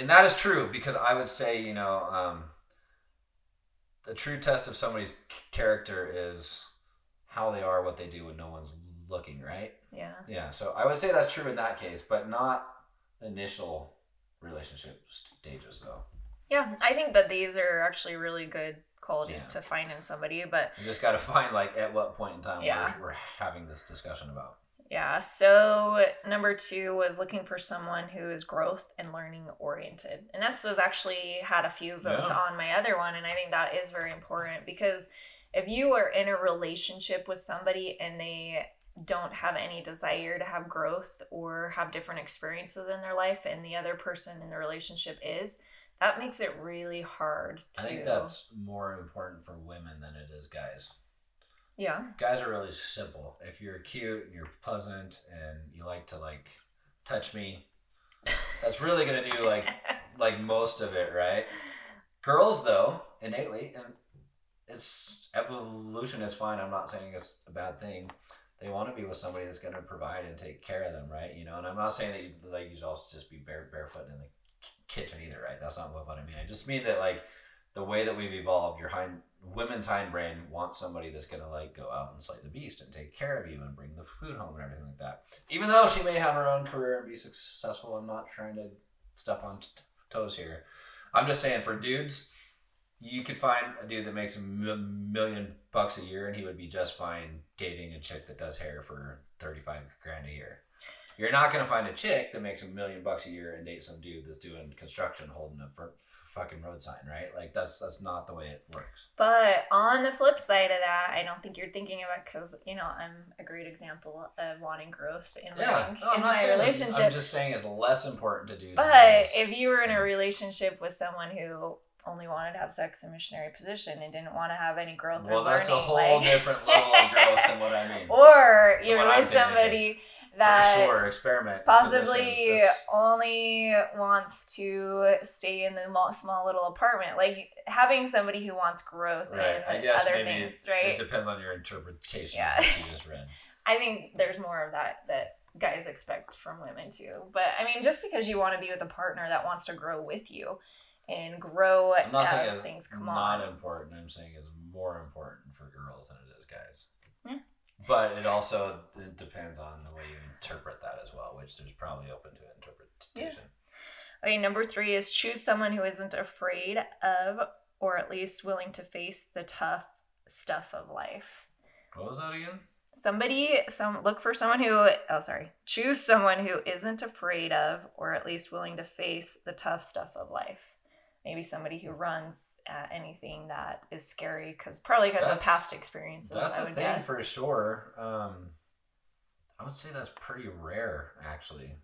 and that is true because I would say, you know, um, the true test of somebody's character is how they are, what they do when no one's looking, right? yeah. Yeah. So I would say that's true in that case, but not initial relationship stages, though. Yeah, I think that these are actually really good qualities Yeah. to find in somebody, but You just got to find like at what point in time Yeah. we're, we're having this discussion about. Yeah. So number two was looking for someone who is growth and learning oriented. And this was actually had a few votes Yeah. on my other one. And I think that is very important because if you are in a relationship with somebody and they don't have any desire to have growth or have different experiences in their life and the other person in the relationship is, that makes it really hard to I think that's more important for women than it is guys. Yeah. Guys are really simple. If you're cute and you're pleasant and you like to like touch me, that's really gonna do like like most of it, right? Girls though, innately, and it's evolution is fine. I'm not saying it's a bad thing. They want to be with somebody that's going to provide and take care of them, right? You know, and I'm not saying that you like you should also just be bare barefoot in the kitchen either, right? That's not what, what I mean. I just mean that like the way that we've evolved, your hind women's hindbrain wants somebody that's to like go out and slay the beast and take care of you and bring the food home and everything like that. Even though she may have her own career and be successful, I'm not trying to step on t- toes here. I'm just saying for dudes, you could find a dude that makes a m- million bucks a year and he would be just fine dating a chick that does hair for 35 grand a year. You're not to find a chick that makes a million bucks a year and date some dude that's doing construction holding a fucking road sign, right? Like that's that's not the way it works. But on the flip side of that, I don't think you're thinking about because you know I'm a great example of wanting growth in, Yeah, living no, in my relationship. I'm just saying it's less important to do. but if you were in a relationship with someone who only wanted to have sex in missionary position and didn't want to have any growth well, or that's a whole like- different level of growth than what I mean. or you're with somebody For that sure, experiment. possibly only wants to stay in the small little apartment like having somebody who wants growth Right. And other things it, right it depends on your interpretation Yeah. of what you just read. i think there's more of that that guys expect from women too but i mean just because you want to be with a partner that wants to grow with you and grow I'm not saying as it's things come not on important. I'm saying it's more important for girls than it is guys. Yeah. But it also it depends on the way you interpret that as well, which there's probably open to interpretation. okay number three is choose someone who isn't afraid of or at least willing to face the tough stuff of life What was that again? somebody some look for someone who oh sorry choose someone who isn't afraid of or at least willing to face the tough stuff of life maybe somebody who runs at anything that is scary because probably because of past experiences That's i a would thing guess for sure. Um, I would say that's pretty rare, actually.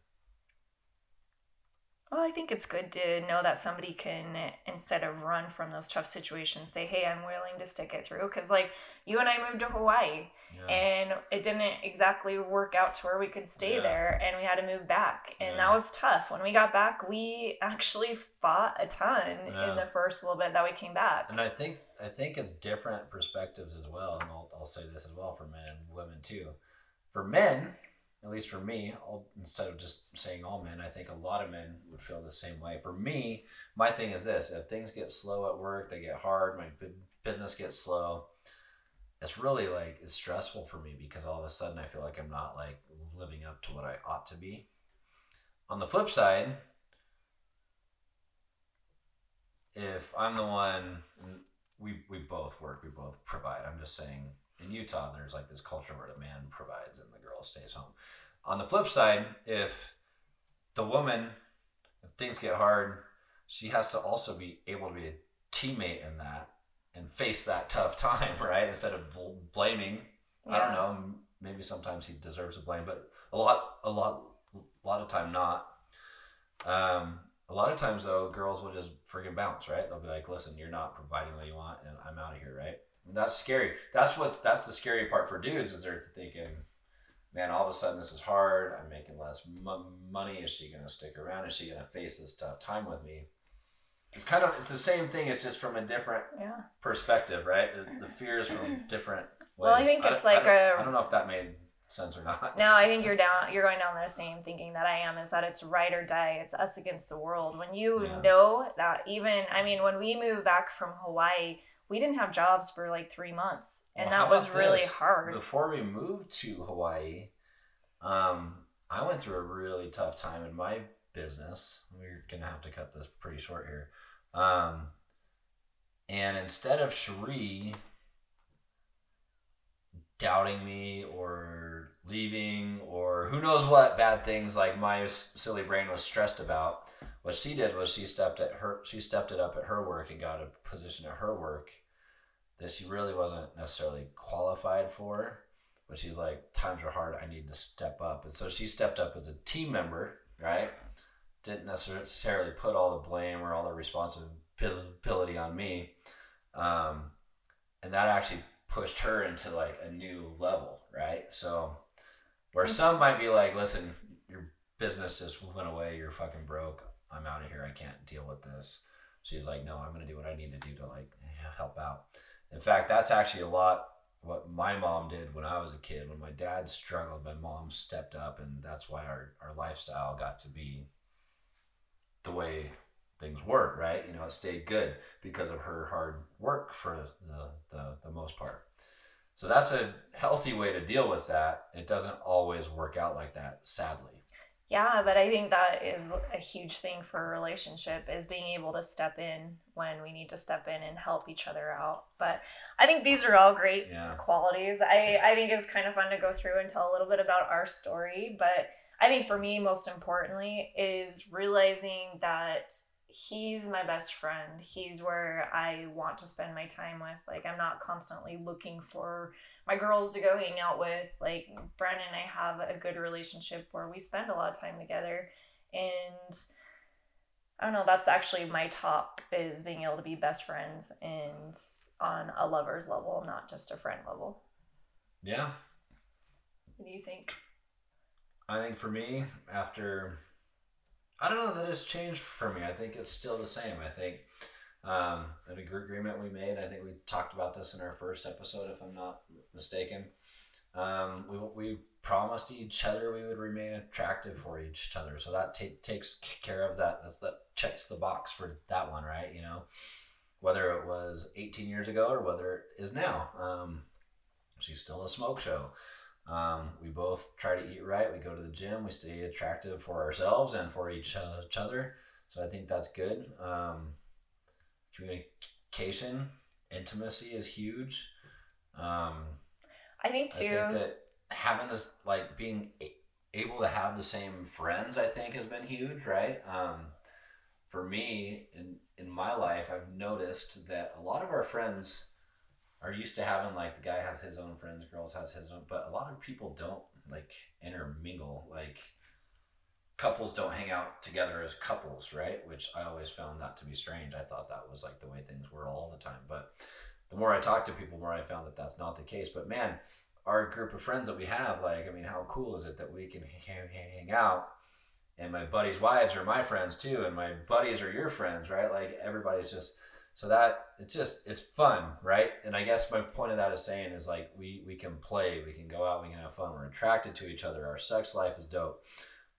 well i think it's good to know that somebody can instead of run from those tough situations say hey i'm willing to stick it through because like you and i moved to hawaii Yeah. and it didn't exactly work out to where we could stay Yeah. there and we had to move back and Yeah. that was tough when we got back we actually fought a ton in the first little bit that we came back And I think I think it's different perspectives as well, and I'll, I'll say this as well for men and women too. For men, at least for me, I'll, instead of just saying all men, I think a lot of men would feel the same way. For me, my thing is this: if things get slow at work, they get hard, my business gets slow. It's really like it's stressful for me because all of a sudden I feel like I'm not like living up to what I ought to be. On the flip side, if I'm the one, we we both work, we both provide. I'm just saying, in Utah, there's like this culture where the man provides and the girl stays home. On the flip side, if the woman, if things get hard, she has to also be able to be a teammate in that and face that tough time, right? Instead of bl- blaming. I don't know. Maybe sometimes he deserves a blame, but a lot, a lot, a lot of time not. Um, a lot of times though, girls will just freaking bounce, right? They'll be like, "Listen, you're not providing what you want, and I'm out of here," right? And that's scary. That's what's that's the scary part for dudes is they're thinking, "Man, all of a sudden this is hard. I'm making less m- money. Is she gonna stick around? Is she gonna face this tough time with me?" It's kind of it's the same thing. It's just from a different yeah perspective, right? The, the fears from different ways. Well, I think it's like don't- a- I don't know if that made sense or not. no i think you're down you're going down the same thinking that i am is that it's right or die it's us against the world when you Yeah. know that even i mean when we moved back from hawaii we didn't have jobs for like three months and Well, that was really this? hard Before we moved to Hawaii, um, I went through a really tough time in my business. We're gonna have to cut this pretty short here. Um, and instead of Cherie doubting me or leaving or who knows what bad things like my silly brain was stressed about, what she did was she stepped at her she stepped it up at her work and got a position at her work that she really wasn't necessarily qualified for. But she's like, times are hard. I need to step up, and so she stepped up as a team member, right? Didn't necessarily put all the blame or all the responsibility on me, um, and that actually pushed her into like a new level, right? So where some might be like, listen, your business just went away, you're fucking broke. I'm out of here. I can't deal with this. She's like, no, I'm gonna do what I need to do to like help out. In fact, that's actually a lot what my mom did when I was a kid. When my dad struggled, my mom stepped up, and that's why our, our lifestyle got to be the way things were, right? You know, it stayed good because of her hard work for the, the, the most part. So that's a healthy way to deal with that. It doesn't always work out like that, sadly. Yeah, but I think that is a huge thing for a relationship is being able to step in when we need to step in and help each other out. But I think these are all great yeah. qualities. I, I think it's kind of fun to go through and tell a little bit about our story. But I think for me, most importantly, is realizing that he's my best friend. He's where I want to spend my time with. Like, I'm not constantly looking for my girls to go hang out with. Like, Brennan and I have a good relationship where we spend a lot of time together. And I don't know, that's actually my top is being able to be best friends and on a lover's level, not just a friend level. Yeah. What do you think? I think for me, after I don't know that it's changed for me. I think it's still the same. I think um, an agreement we made. I think we talked about this in our first episode, if I'm not mistaken. Um, we, we promised each other we would remain attractive for each other. So that t- takes care of that. That's, that checks the box for that one, right? You know, whether it was 18 years ago or whether it is now. Um, she's still a smoke show. Um, we both try to eat right. We go to the gym. We stay attractive for ourselves and for each, uh, each other. So I think that's good. Um, communication, intimacy is huge. Um, I think too. I think that having this, like being able to have the same friends, I think has been huge, right? Um, for me, in in my life, I've noticed that a lot of our friends are used to having like the guy has his own friends, girls has his own, but a lot of people don't like intermingle. Like couples don't hang out together as couples, right? Which I always found that to be strange. I thought that was like the way things were all the time, but the more I talked to people, the more I found that that's not the case. But man, our group of friends that we have, like, I mean, how cool is it that we can hang, hang out? And my buddies' wives are my friends too, and my buddies are your friends, right? Like everybody's just so that it's just it's fun right? And i guess my point of that is saying is like we we can play we can go out we can have fun we're attracted to each other our sex life is dope.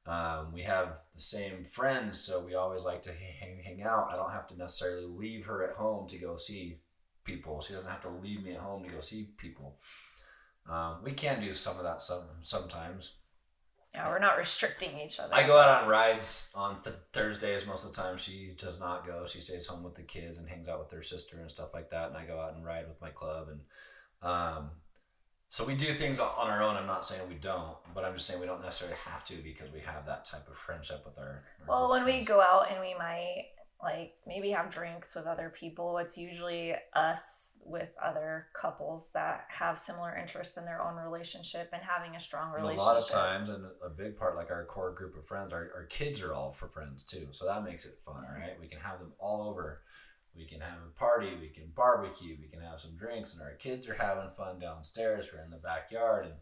Um, we have the same friends so we always like to hang, hang out. I don't have to necessarily leave her at home to go see people. She doesn't have to leave me at home to go see people. Um, we can do some of that some sometimes yeah, we're not restricting each other. I go out on rides on th- Thursdays most of the time. She does not go. She stays home with the kids and hangs out with her sister and stuff like that. And I go out and ride with my club. And um, so we do things on our own. I'm not saying we don't, but I'm just saying we don't necessarily have to because we have that type of friendship with our. our well, when friends. we go out and we might like maybe have drinks with other people. It's usually us with other couples that have similar interests in their own relationship and having a strong relationship. And a lot of times, and a big part, like our core group of friends, our, our kids are all for friends too. So that makes it fun, yeah. right? We can have them all over. We can have a party, we can barbecue, we can have some drinks, and our kids are having fun downstairs. We're in the backyard, and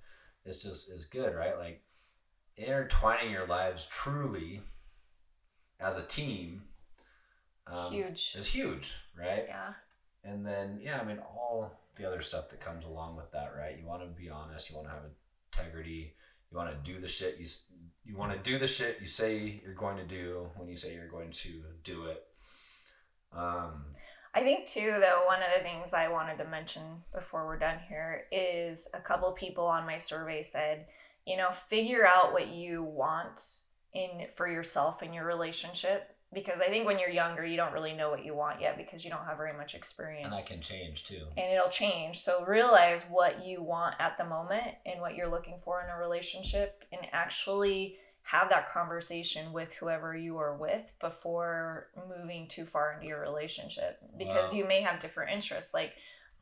it's just is good, right? Like intertwining your lives truly as a team um, huge. Is huge, right? Yeah. And then yeah, I mean all the other stuff that comes along with that, right? You want to be honest. You want to have integrity. You want to do the shit you you want to do the shit you say you're going to do when you say you're going to do it. Um, I think too, though, one of the things I wanted to mention before we're done here is a couple people on my survey said, you know, figure out what you want in for yourself in your relationship because I think when you're younger, you don't really know what you want yet because you don't have very much experience. And that can change too. and it'll change. So realize what you want at the moment and what you're looking for in a relationship and actually have that conversation with whoever you are with before moving too far into your relationship because Wow. you may have different interests like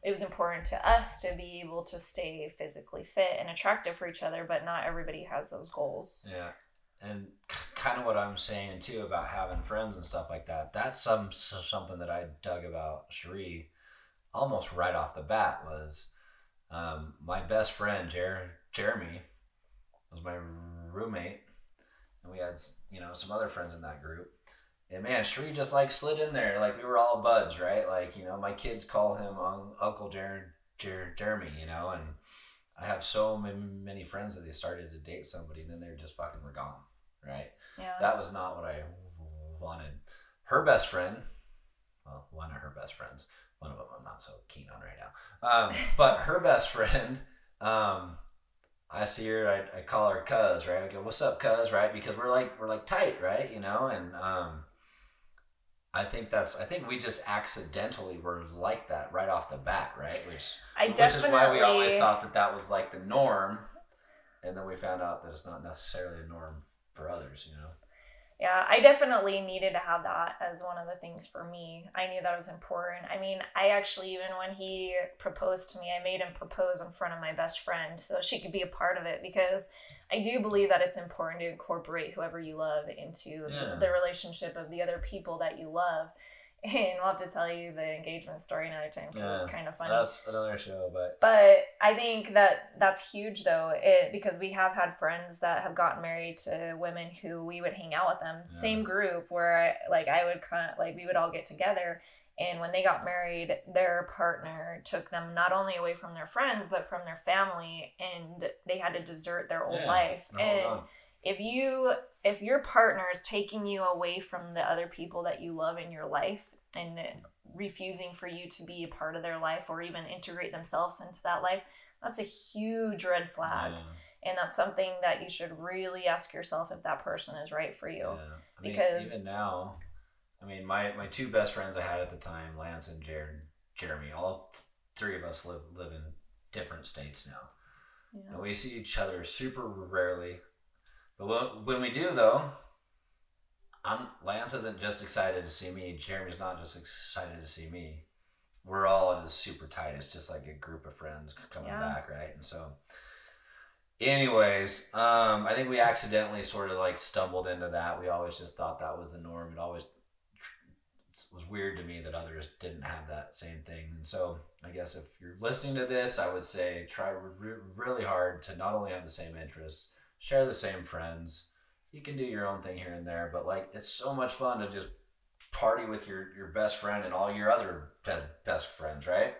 it was important to us to be able to stay physically fit and attractive for each other but not everybody has those goals Yeah. And kind of what I'm saying too about having friends and stuff like that. That's some something that I dug about Cherie almost right off the bat was um, my best friend Jer- Jeremy was my roommate, and we had you know some other friends in that group. And man, Cherie just like slid in there, like we were all buds, right? Like you know, my kids call him un- Uncle Jer- Jer- Jeremy, you know, and I have so many, many friends that they started to date somebody, and then they're just fucking were gone, right? yeah That was not what I wanted. Her best friend, well, one of her best friends, one of them I'm not so keen on right now. Um, but her best friend, um, I see her, I, I call her Cuz, right? I go, "What's up, Cuz?" Right? Because we're like we're like tight, right? You know, and um, I think that's I think we just accidentally were like that right off the bat, right? Which i which definitely is why we always thought that that was like the norm, and then we found out that it's not necessarily a norm for others, you know. Yeah, I definitely needed to have that as one of the things for me. I knew that was important. I mean, I actually, even when he proposed to me, I made him propose in front of my best friend so she could be a part of it because I do believe that it's important to incorporate whoever you love into Yeah. the, the relationship of the other people that you love. And we'll have to tell you the engagement story another time because it's kind of funny. That's another show, but but i think that that's huge though it because we have had friends that have gotten married to women who we would hang out with them. Yeah. same group where I, like i would kind of like we would all get together and when they got married their partner took them not only away from their friends but from their family and they had to desert their old Yeah, life. no, and if you if your partner is taking you away from the other people that you love in your life and refusing for you to be a part of their life or even integrate themselves into that life that's a huge red flag Yeah, and that's something that you should really ask yourself if that person is right for you yeah. I mean, because- even now, I mean, my my two best friends I had at the time, Lance and Jared, Jeremy, all three of us live live in different states now. Yeah. And we see each other super rarely. But when, when we do, though, I'm, Lance isn't just excited to see me. Jeremy's not just excited to see me. We're all just super tight. It's just like a group of friends coming Yeah. back, right? And so, anyways, um, I think we accidentally sort of like stumbled into that. We always just thought that was the norm. It always was weird to me that others didn't have that same thing. And so, I guess if you're listening to this, I would say try re- really hard to not only have the same interests, share the same friends. You can do your own thing here and there, but like it's so much fun to just party with your your best friend and all your other be- best friends, right?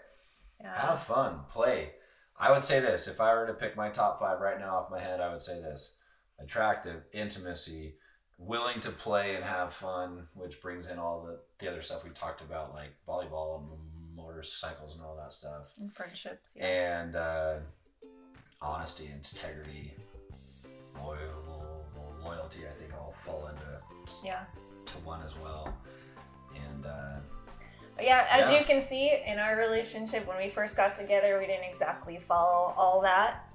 yeah. Have fun, play. I would say this: if I were to pick my top five right now off my head, I would say this: attractive, intimacy, willing to play and have fun, which brings in all the the other stuff we talked about, like volleyball and motorcycles and all that stuff, and friendships yeah. and uh, honesty, and integrity, loyal, loyalty. I think all fall into yeah to one as well, and. Uh, yeah, as Yeah. you can see in our relationship, when we first got together, we didn't exactly follow all that.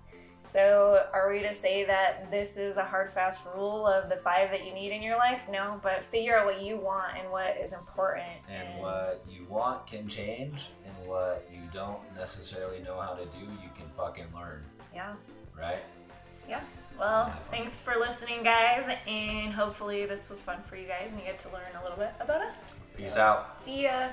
So, are we to say that this is a hard, fast rule of the five that you need in your life? No, but figure out what you want and what is important. And what you want can change, and what you don't necessarily know how to do, you can fucking learn, yeah, right? Well, thanks for listening, guys, and hopefully this was fun for you guys and you get to learn a little bit about us. Peace So, out. See ya.